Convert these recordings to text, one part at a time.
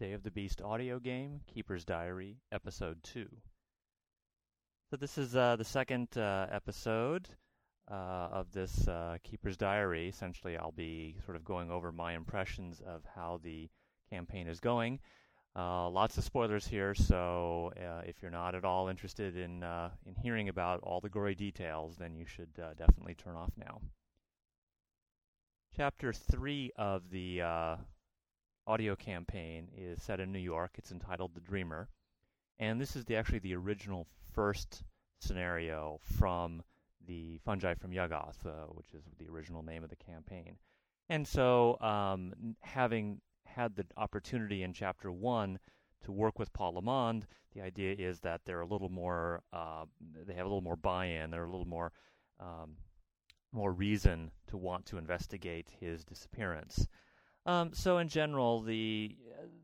Day of the Beast audio game, Keeper's Diary, Episode 2. So, this is uh, the second uh, episode uh, of this uh, Keeper's Diary. Essentially, I'll be sort of going over my impressions of how the campaign is going. Uh, lots of spoilers here, so uh, if you're not at all interested in, in hearing about all the gory details, then you should definitely turn off now. Chapter 3 of the audio campaign is set in New York. It's entitled The Dreamer. And this is the, actually the original first scenario from the Fungi from Yuggoth, uh, which is the original name of the campaign. And so, um, having had the opportunity in Chapter 1 to work with Paul LeMond, the idea is that they're a little more, uh, they have a little more buy in, they're a little more, um, more reason to want to investigate his disappearance. Um, so in general, the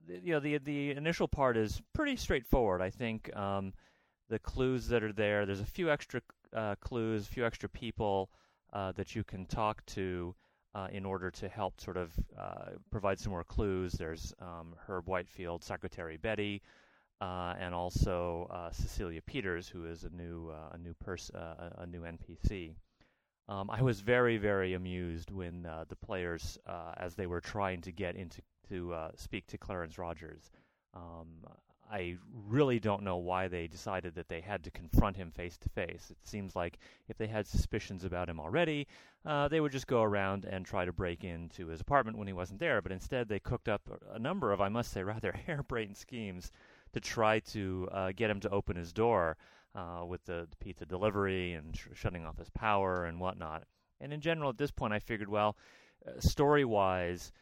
you know the the initial part is pretty straightforward. I think um, the clues that are there. There's a few extra uh, clues, a few extra people uh, that you can talk to uh, in order to help sort of uh, provide some more clues. There's um, Herb Whitefield, Secretary Betty, uh, and also uh, Cecilia Peters, who is a new a new person, a new NPC. Um, I was very, very amused when uh, the players, uh, as they were trying to get into to uh, speak to Clarence Rogers. Um, I really don't know why they decided that they had to confront him face to face. It seems like if they had suspicions about him already, uh, they would just go around and try to break into his apartment when he wasn't there. But instead, they cooked up a number of, I must say, rather harebrained schemes to try to uh, get him to open his door uh, with the, the, pizza delivery and sh- shutting off his power and whatnot. And in general, at this point, I figured, well, uh, story wise,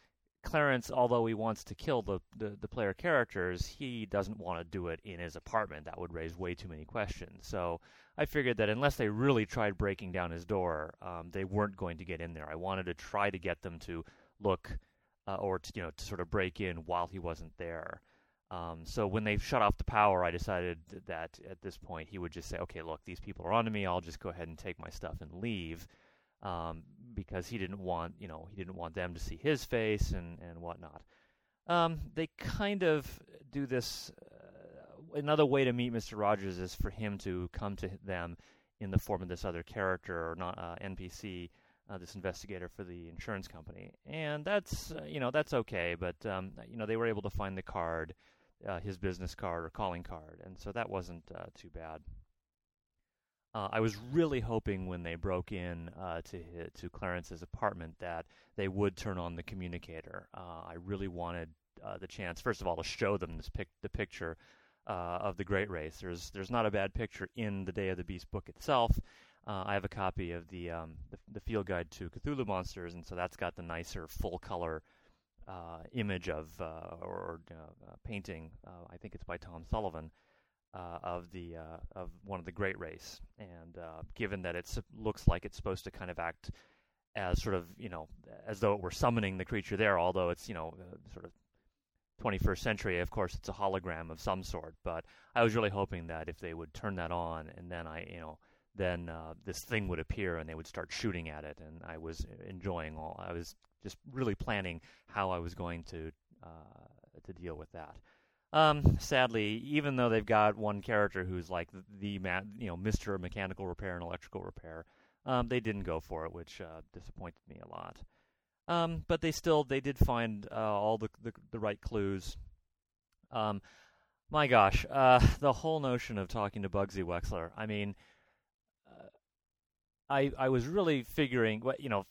Clarence, although he wants to kill the, the, the, player characters, he doesn't want to do it in his apartment. That would raise way too many questions. So I figured that unless they really tried breaking down his door, um, they weren't going to get in there. I wanted to try to get them to look uh, or to, you know to sort of break in while he wasn't there. Um, so when they shut off the power, I decided that at this point he would just say, "Okay, look, these people are onto me. I'll just go ahead and take my stuff and leave," um, because he didn't want, you know, he didn't want them to see his face and and whatnot. Um, they kind of do this. Uh, another way to meet Mr. Rogers is for him to come to them in the form of this other character or not uh, NPC. Uh, this investigator for the insurance company, and that's uh, you know that's okay. But um, you know they were able to find the card uh, his business card or calling card, and so that wasn't uh, too bad. Uh, I was really hoping when they broke in uh, to to Clarence's apartment that they would turn on the communicator. Uh, I really wanted uh, the chance, first of all, to show them this pic- the picture of the Great Race. There's there's not a bad picture in the Day of the Beast book itself. I have a copy of the, um, the the field guide to Cthulhu monsters, and so that's got the nicer full color image of uh, or uh, painting. Uh, I think it's by Tom Sullivan. Uh, of the uh, of one of the Great Race, and given that it looks like it's supposed to kind of act as sort of you know as though it were summoning the creature there, although it's you know sort of 21st century. Of course, it's a hologram of some sort. But I was really hoping that if they would turn that on, and then I you know then uh, this thing would appear and they would start shooting at it. And I was enjoying all. I was just really planning how I was going to uh, to deal with that. Um, sadly, even though they've got one character who's like the, the you know Mister Mechanical Repair and Electrical Repair, um, they didn't go for it, which uh, disappointed me a lot. Um, but they still they did find uh, all the, the, the right clues. Um, my gosh, uh, the whole notion of talking to Bugsy Wexler. I mean, uh, I I was really figuring, you know,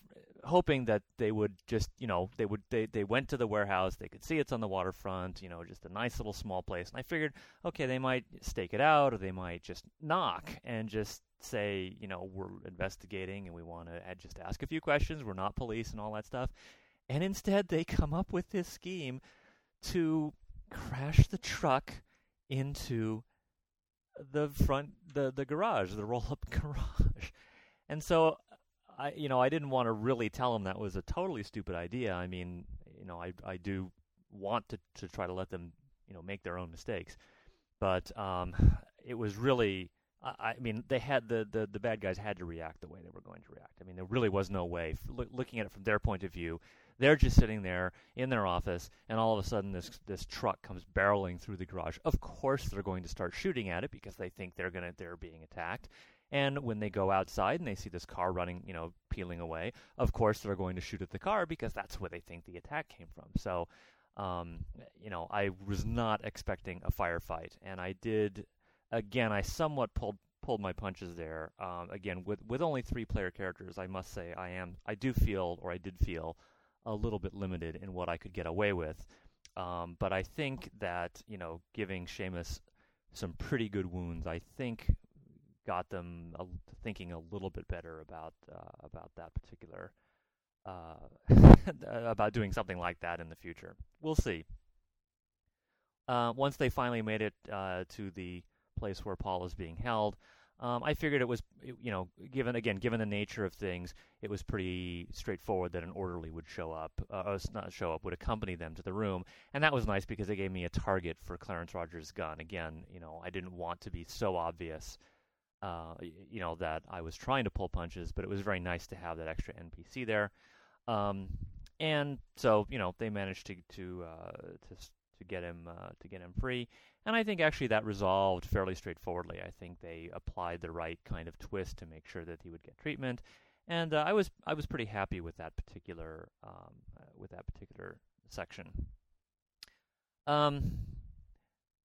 hoping that they would just, you know, they would they they went to the warehouse, they could see it's on the waterfront, you know, just a nice little small place. And I figured, okay, they might stake it out, or they might just knock and just say, you know, we're investigating and we want to just ask a few questions. We're not police and all that stuff. And instead, they come up with this scheme to crash the truck into the front the the garage, the roll up garage. And so I you know I didn't want to really tell them that was a totally stupid idea. I mean, you know, I I do want to to try to let them you know make their own mistakes, but um, it was really I mean, they had the, the, the bad guys had to react the way they were going to react. I mean, there really was no way. Look, looking at it from their point of view, they're just sitting there in their office, and all of a sudden, this this truck comes barreling through the garage. Of course, they're going to start shooting at it because they think they're gonna they're being attacked. And when they go outside and they see this car running, you know, peeling away, of course they're going to shoot at the car because that's where they think the attack came from. So, um, you know, I was not expecting a firefight, and I did. Again, I somewhat pulled pulled my punches there. Um, again, with with only three player characters, I must say I am I do feel or I did feel a little bit limited in what I could get away with. Um, but I think that you know, giving Seamus some pretty good wounds, I think got them uh, thinking a little bit better about uh, about that particular uh, about doing something like that in the future. We'll see. Uh, once they finally made it uh, to the place where Paul is being held, um, I figured it was, you know, given again, given the nature of things, it was pretty straightforward that an orderly would show up, uh, not show up, would accompany them to the room, and that was nice because it gave me a target for Clarence Rogers' gun. Again, you know, I didn't want to be so obvious, uh, you know, that I was trying to pull punches, but it was very nice to have that extra NPC there, um, and so you know, they managed to to uh, to to get him uh, to get him free. And I think actually that resolved fairly straightforwardly. I think they applied the right kind of twist to make sure that he would get treatment, and uh, I was I was pretty happy with that particular um, uh, with that particular section. Um,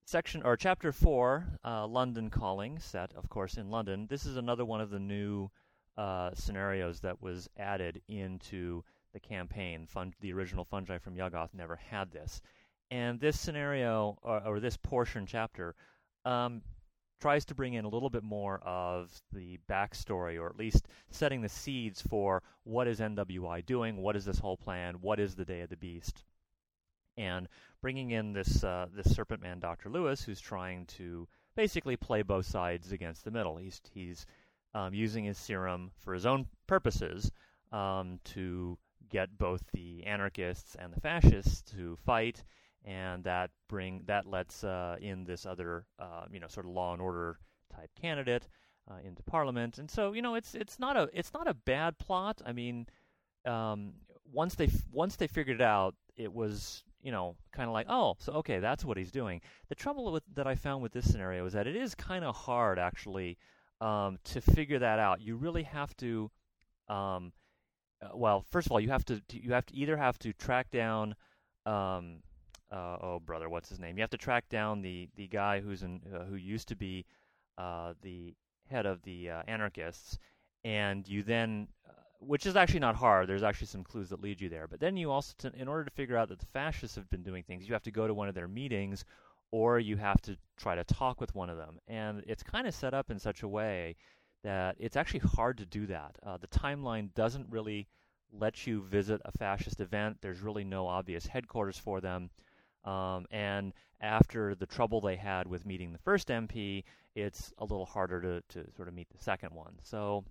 section or chapter four, uh, London Calling, set of course in London. This is another one of the new uh, scenarios that was added into the campaign. Fun- the original Fungi from Yuggoth never had this. And this scenario, or, or this portion chapter, um, tries to bring in a little bit more of the backstory, or at least setting the seeds for what is NWI doing, what is this whole plan, what is the Day of the Beast, and bringing in this uh, this Serpent Man, Doctor Lewis, who's trying to basically play both sides against the middle. He's he's um, using his serum for his own purposes um, to get both the anarchists and the fascists to fight and that bring that lets uh, in this other uh, you know sort of law and order type candidate uh, into parliament and so you know it's it's not a it's not a bad plot i mean um, once they once they figured it out it was you know kind of like oh so okay that's what he's doing the trouble with, that i found with this scenario is that it is kind of hard actually um, to figure that out you really have to um, uh, well first of all you have to you have to either have to track down um, uh, oh brother, what's his name? You have to track down the the guy who's in uh, who used to be uh, the head of the uh, anarchists, and you then, which is actually not hard. There's actually some clues that lead you there. But then you also, in order to figure out that the fascists have been doing things, you have to go to one of their meetings, or you have to try to talk with one of them, and it's kind of set up in such a way that it's actually hard to do that. Uh, the timeline doesn't really let you visit a fascist event. There's really no obvious headquarters for them. Um, and after the trouble they had with meeting the first MP, it's a little harder to, to sort of meet the second one. So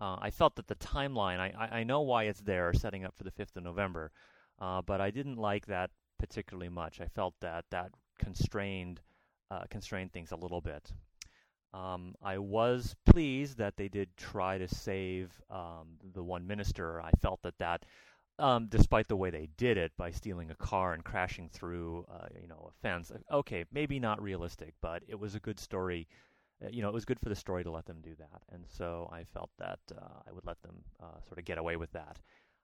uh, I felt that the timeline, I, I know why it's there, setting up for the 5th of November, uh, but I didn't like that particularly much. I felt that that constrained uh, constrained things a little bit. Um, I was pleased that they did try to save um, the one minister. I felt that that um, despite the way they did it by stealing a car and crashing through, uh, you know, a fence. Okay, maybe not realistic, but it was a good story. Uh, you know, it was good for the story to let them do that, and so I felt that uh, I would let them uh, sort of get away with that.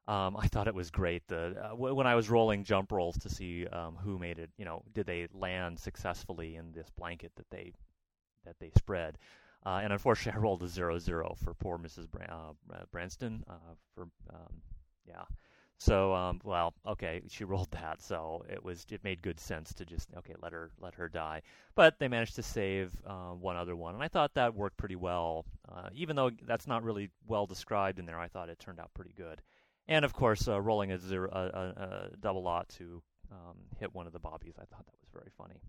Um, I thought it was great. The uh, w- when I was rolling jump rolls to see um, who made it, you know, did they land successfully in this blanket that they that they spread. Uh, and unfortunately, I rolled a zero zero for poor Mrs. Bran- Branston. for um, yeah, so, um, well, okay, she rolled that, so it was it made good sense to just okay let her let her die. But they managed to save uh, one other one, and I thought that worked pretty well. Uh, even though that's not really well described in there, I thought it turned out pretty good. And of course, uh, rolling a, zero, a, a, double lot to um, hit one of the bobbies, I thought that was very funny.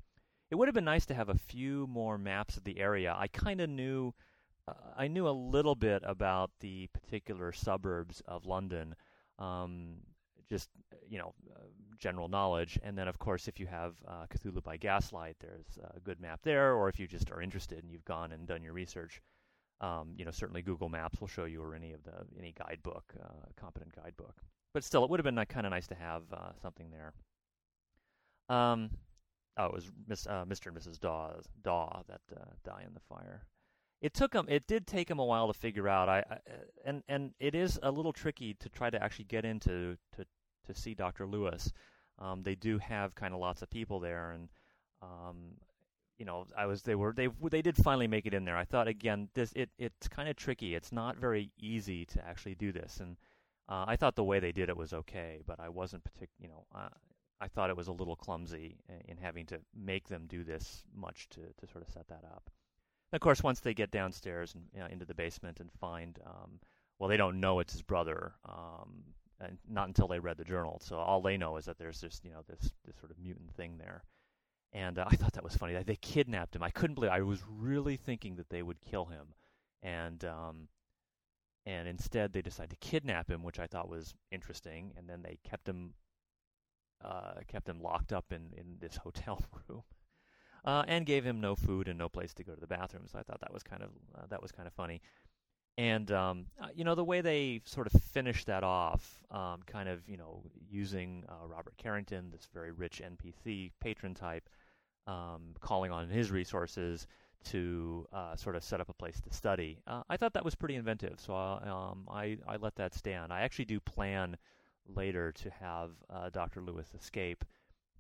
It would have been nice to have a few more maps of the area. I kind of knew. Uh, I knew a little bit about the particular suburbs of London, um, just you know uh, general knowledge. And then, of course, if you have uh, Cthulhu by Gaslight, there's a good map there. Or if you just are interested and you've gone and done your research, um, you know certainly Google Maps will show you, or any of the any guidebook, uh, competent guidebook. But still, it would have been kind of nice to have uh, something there. Um, oh, it was Miss, uh, Mr. and Mrs. Daw, Daw that die in the fire it took them it did take them a while to figure out. I, I, and and it is a little tricky to try to actually get into to to see Dr. Lewis. Um, they do have kind of lots of people there and um, you know I was they were they they did finally make it in there. I thought again this it it's kind of tricky. It's not very easy to actually do this. And uh, I thought the way they did it was okay but I wasn't particular you know uh, I thought it was a little clumsy in having to make them do this much to to sort of set that up of course, once they get downstairs and you know, into the basement and find, um, well, they don't know it's his brother, um, and not until they read the journal. So all they know is that there's this, you know, this this sort of mutant thing there. And uh, I thought that was funny. They kidnapped him. I couldn't believe. I was really thinking that they would kill him, and um, and instead they decided to kidnap him, which I thought was interesting. And then they kept him uh, kept him locked up in in this hotel room uh, and gave him no food and no place to go to the bathroom. So I thought that was kind of uh, that was kind of funny. And um, uh, you know the way they sort of finished that off, um, kind of you know using uh, Robert Carrington, this very rich NPC patron type, um, calling on his resources to uh, sort of set up a place to study. Uh, I thought that was pretty inventive, so um, I I let that stand. I actually do plan later to have Dr. Lewis escape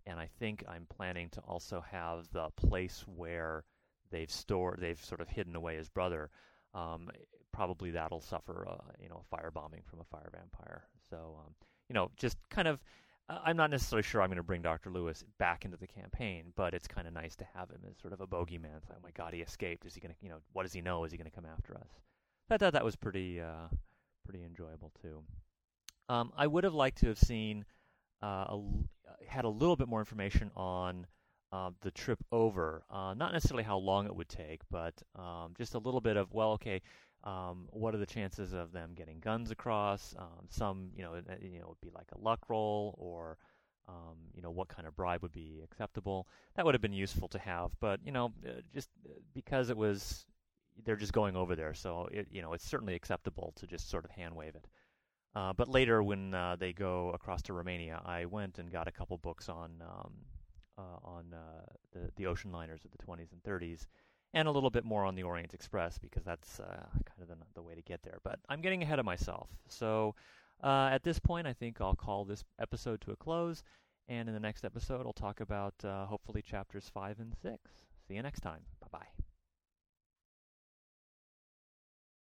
and I think I'm planning to also have the place where they've stored, they've sort of hidden away his brother. Um, probably that'll suffer, a, you know, a firebombing from a fire vampire. So, um, you know, just kind of. Uh, I'm not necessarily sure I'm going to bring Dr. Lewis back into the campaign, but it's kind of nice to have him as sort of a bogeyman. It's like, oh my God, he escaped. Is he going to, you know, what does he know? Is he going to come after us? I thought that was pretty, uh, pretty enjoyable too. Um, I would have liked to have seen uh, a, had a little bit more information on uh, the trip over. Uh, not necessarily how long it would take, but um, just a little bit of well, okay, um, what are the chances of them getting guns across? Um, some, you know, it, you know, would be like a luck roll, or um, you know, what kind of bribe would be acceptable. That would have been useful to have, but you know, uh, just uh, because it was, they're just going over there, so it, you know, it's certainly acceptable to just sort of hand wave it. Uh, but later, when uh, they go across to Romania, I went and got a couple books on um, uh, on uh, the the ocean liners of the 20s and 30s, and a little bit more on the Orient Express because that's uh, kind of the, the way to get there. But I'm getting ahead of myself, so uh, at this point, I think I'll call this episode to a close. And in the next episode, I'll talk about hopefully chapters five and six. See you next time. Bye bye.